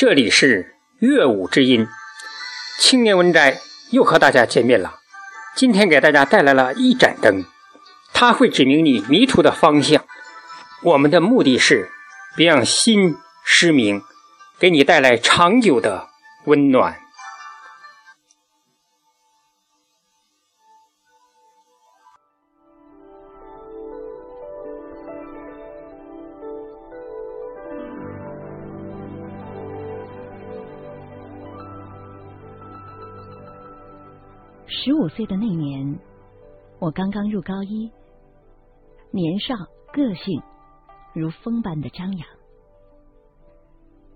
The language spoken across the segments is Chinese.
这里是乐舞之音，青年文摘又和大家见面了。今天给大家带来了一盏灯，它会指明你迷途的方向。我们的目的是别让心失明，给你带来长久的温暖。十五岁的那年，我刚刚入高一，年少个性如风般的张扬。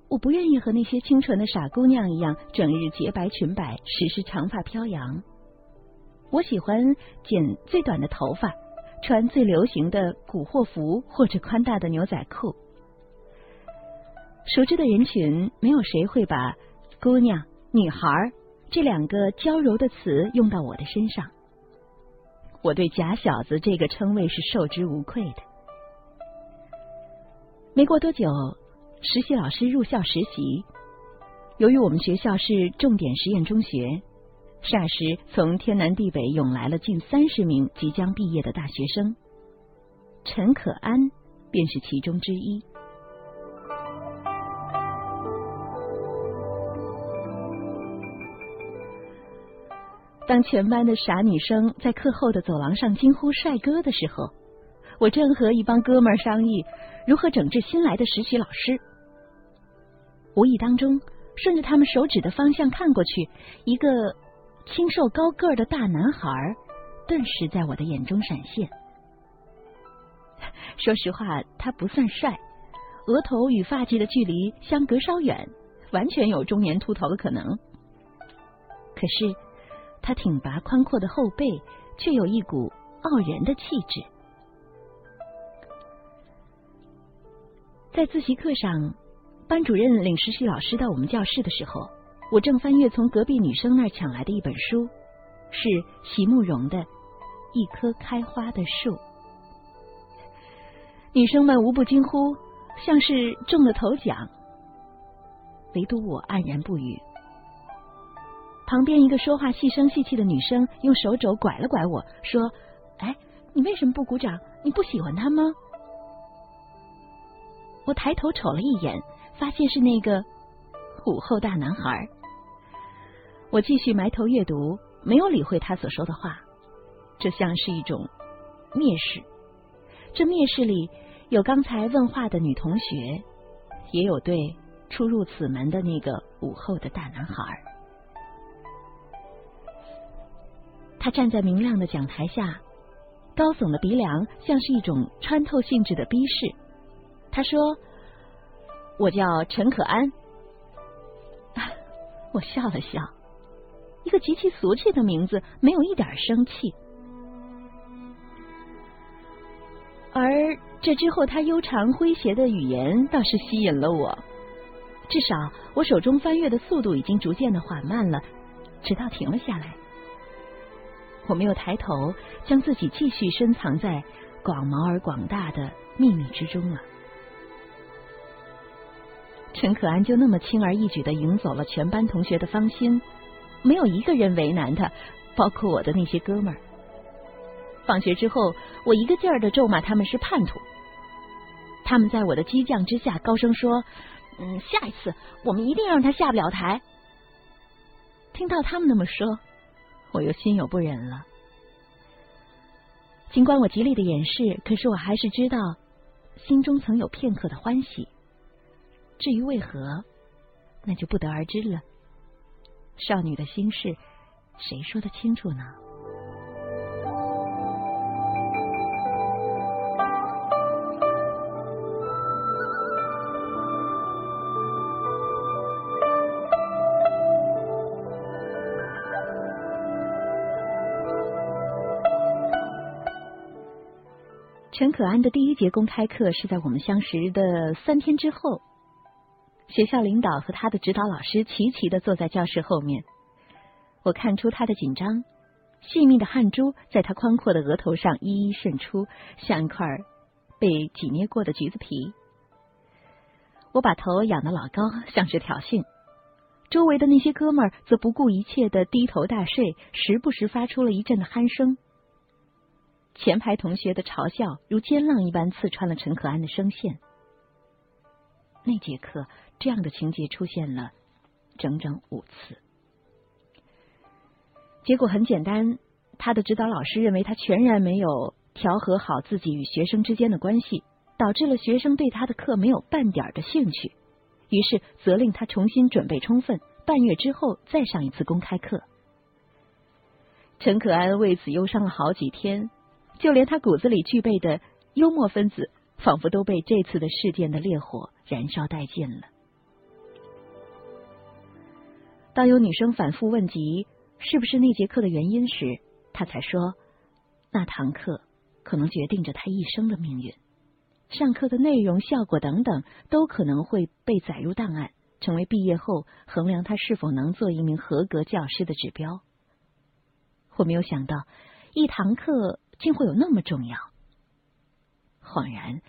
我不愿意和那些清纯的傻姑娘一样，整日洁白裙摆，时时长发飘扬。我喜欢剪最短的头发，穿最流行的古惑服或者宽大的牛仔裤。熟知的人群，没有谁会把姑娘、女孩。这两个娇柔的词用到我的身上，我对“假小子”这个称谓是受之无愧的。没过多久，实习老师入校实习。由于我们学校是重点实验中学，霎时从天南地北涌来了近三十名即将毕业的大学生，陈可安便是其中之一。当全班的傻女生在课后的走廊上惊呼“帅哥”的时候，我正和一帮哥们儿商议如何整治新来的实习老师。无意当中，顺着他们手指的方向看过去，一个清瘦高个儿的大男孩顿时在我的眼中闪现。说实话，他不算帅，额头与发际的距离相隔稍远，完全有中年秃头的可能。可是。他挺拔宽阔的后背，却有一股傲人的气质。在自习课上，班主任领实习老师到我们教室的时候，我正翻阅从隔壁女生那儿抢来的一本书，是席慕容的《一棵开花的树》。女生们无不惊呼，像是中了头奖，唯独我黯然不语。旁边一个说话细声细气的女生用手肘拐了拐我说：“哎，你为什么不鼓掌？你不喜欢他吗？”我抬头瞅了一眼，发现是那个午后大男孩。我继续埋头阅读，没有理会他所说的话。这像是一种蔑视。这蔑视里有刚才问话的女同学，也有对初入此门的那个午后的大男孩。他站在明亮的讲台下，高耸的鼻梁像是一种穿透性质的逼视。他说：“我叫陈可安。”我笑了笑，一个极其俗气的名字，没有一点生气。而这之后，他悠长诙谐的语言倒是吸引了我。至少，我手中翻阅的速度已经逐渐的缓慢了，直到停了下来。我没有抬头，将自己继续深藏在广袤而广大的秘密之中了。陈可安就那么轻而易举的赢走了全班同学的芳心，没有一个人为难他，包括我的那些哥们儿。放学之后，我一个劲儿的咒骂他们是叛徒。他们在我的激将之下高声说：“嗯，下一次我们一定让他下不了台。”听到他们那么说。我又心有不忍了。尽管我极力的掩饰，可是我还是知道，心中曾有片刻的欢喜。至于为何，那就不得而知了。少女的心事，谁说得清楚呢？陈可安的第一节公开课是在我们相识的三天之后。学校领导和他的指导老师齐齐的坐在教室后面，我看出他的紧张，细密的汗珠在他宽阔的额头上一一渗出，像一块被挤捏过的橘子皮。我把头仰得老高，像是挑衅。周围的那些哥们儿则不顾一切的低头大睡，时不时发出了一阵的鼾声。前排同学的嘲笑如尖浪一般刺穿了陈可安的声线。那节课，这样的情节出现了整整五次。结果很简单，他的指导老师认为他全然没有调和好自己与学生之间的关系，导致了学生对他的课没有半点的兴趣。于是责令他重新准备充分，半月之后再上一次公开课。陈可安为此忧伤了好几天，就连他骨子里具备的幽默分子，仿佛都被这次的事件的烈火燃烧殆尽了。当有女生反复问及是不是那节课的原因时，他才说，那堂课可能决定着他一生的命运。上课的内容、效果等等，都可能会被载入档案，成为毕业后衡量他是否能做一名合格教师的指标。我没有想到，一堂课竟会有那么重要。恍然，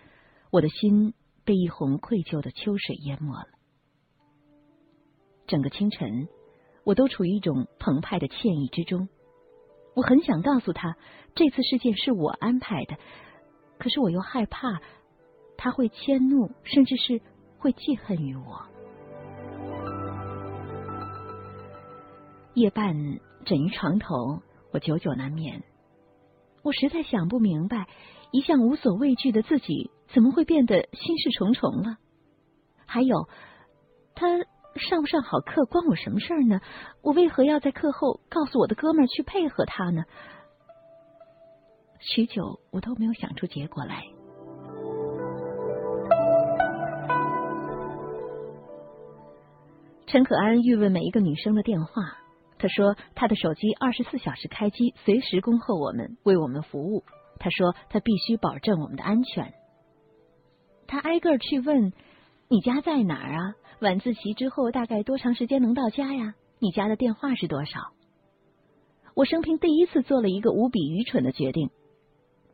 我的心被一泓愧疚的秋水淹没了。整个清晨，我都处于一种澎湃的歉意之中。我很想告诉他，这次事件是我安排的，可是我又害怕。他会迁怒，甚至是会记恨于我。夜半枕于床头，我久久难眠。我实在想不明白，一向无所畏惧的自己，怎么会变得心事重重了？还有，他上不上好课，关我什么事儿呢？我为何要在课后告诉我的哥们去配合他呢？许久，我都没有想出结果来。陈可安欲问每一个女生的电话，他说他的手机二十四小时开机，随时恭候我们，为我们服务。他说他必须保证我们的安全。他挨个去问你家在哪儿啊？晚自习之后大概多长时间能到家呀？你家的电话是多少？我生平第一次做了一个无比愚蠢的决定。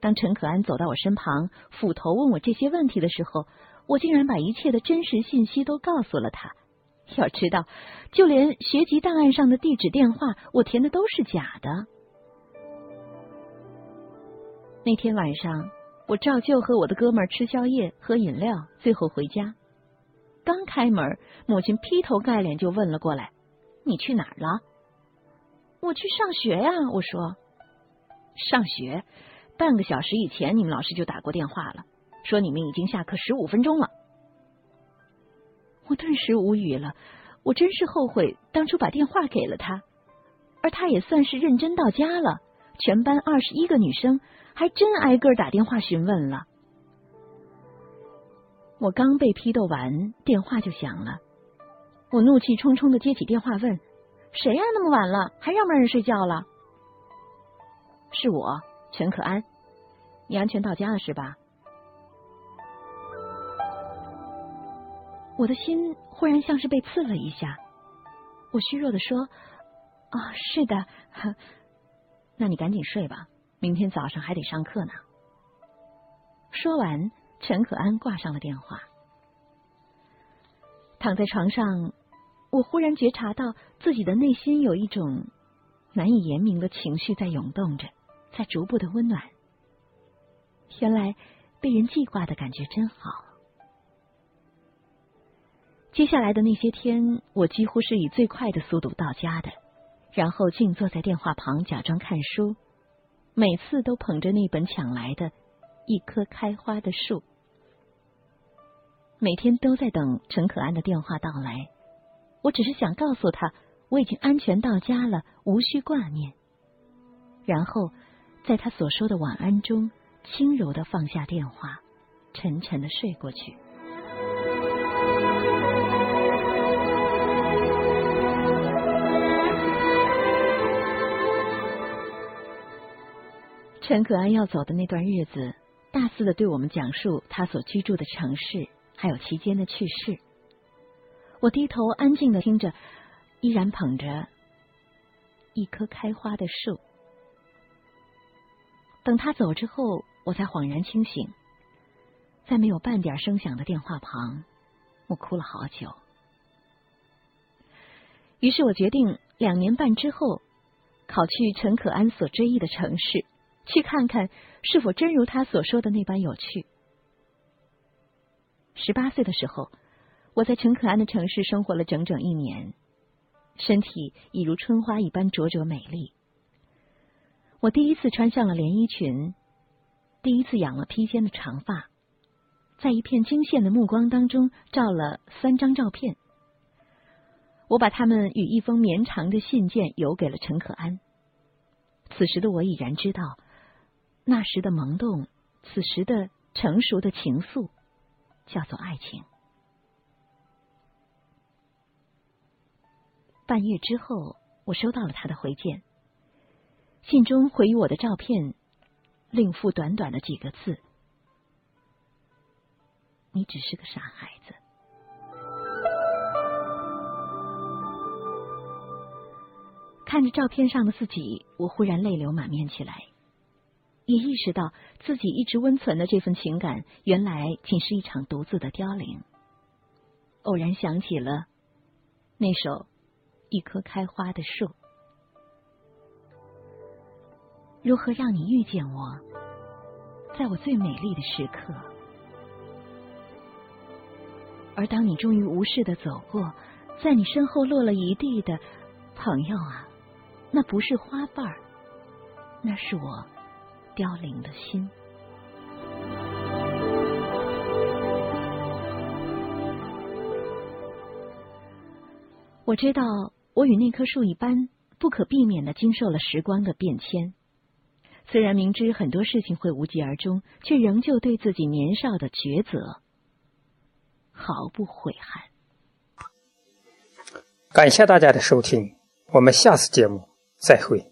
当陈可安走到我身旁，斧头问我这些问题的时候，我竟然把一切的真实信息都告诉了他。要知道，就连学籍档案上的地址、电话，我填的都是假的。那天晚上，我照旧和我的哥们儿吃宵夜、喝饮料，最后回家。刚开门，母亲劈头盖脸就问了过来：“你去哪儿了？”“我去上学呀。”我说。“上学？半个小时以前，你们老师就打过电话了，说你们已经下课十五分钟了。”我顿时无语了，我真是后悔当初把电话给了他，而他也算是认真到家了。全班二十一个女生，还真挨个打电话询问了。我刚被批斗完，电话就响了。我怒气冲冲的接起电话，问：“谁呀？那么晚了，还让不让人睡觉了？”是我，陈可安。你安全到家了是吧？我的心忽然像是被刺了一下，我虚弱的说：“啊，是的，那你赶紧睡吧，明天早上还得上课呢。”说完，陈可安挂上了电话。躺在床上，我忽然觉察到自己的内心有一种难以言明的情绪在涌动着，在逐步的温暖。原来被人记挂的感觉真好。接下来的那些天，我几乎是以最快的速度到家的，然后静坐在电话旁假装看书，每次都捧着那本抢来的《一棵开花的树》，每天都在等陈可安的电话到来。我只是想告诉他，我已经安全到家了，无需挂念。然后在他所说的晚安中，轻柔的放下电话，沉沉的睡过去。陈可安要走的那段日子，大肆的对我们讲述他所居住的城市，还有其间的趣事。我低头安静的听着，依然捧着一棵开花的树。等他走之后，我才恍然清醒，在没有半点声响的电话旁，我哭了好久。于是我决定两年半之后，考去陈可安所追忆的城市，去看看是否真如他所说的那般有趣。十八岁的时候，我在陈可安的城市生活了整整一年，身体已如春花一般灼灼美丽。我第一次穿上了连衣裙，第一次养了披肩的长发，在一片惊羡的目光当中照了三张照片。我把他们与一封绵长的信件邮给了陈可安。此时的我已然知道，那时的萌动，此时的成熟的情愫，叫做爱情。半月之后，我收到了他的回件，信中回予我的照片，另附短短的几个字：“你只是个傻孩子。”看着照片上的自己，我忽然泪流满面起来，也意识到自己一直温存的这份情感，原来仅是一场独自的凋零。偶然想起了那首《一棵开花的树》，如何让你遇见我，在我最美丽的时刻？而当你终于无视的走过，在你身后落了一地的朋友啊！那不是花瓣儿，那是我凋零的心。我知道，我与那棵树一般，不可避免的经受了时光的变迁。虽然明知很多事情会无疾而终，却仍旧对自己年少的抉择毫不悔恨。感谢大家的收听，我们下次节目。再会。